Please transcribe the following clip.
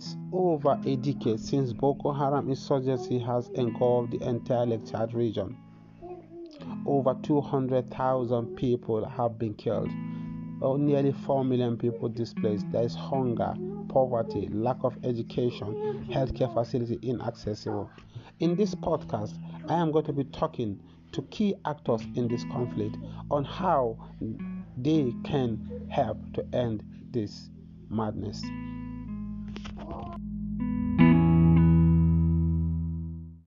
It's over a decade since Boko Haram insurgency has engulfed the entire Lake Chad region. Over 200,000 people have been killed, or nearly 4 million people displaced. There is hunger, poverty, lack of education, healthcare facility inaccessible. In this podcast, I am going to be talking to key actors in this conflict on how they can help to end this madness.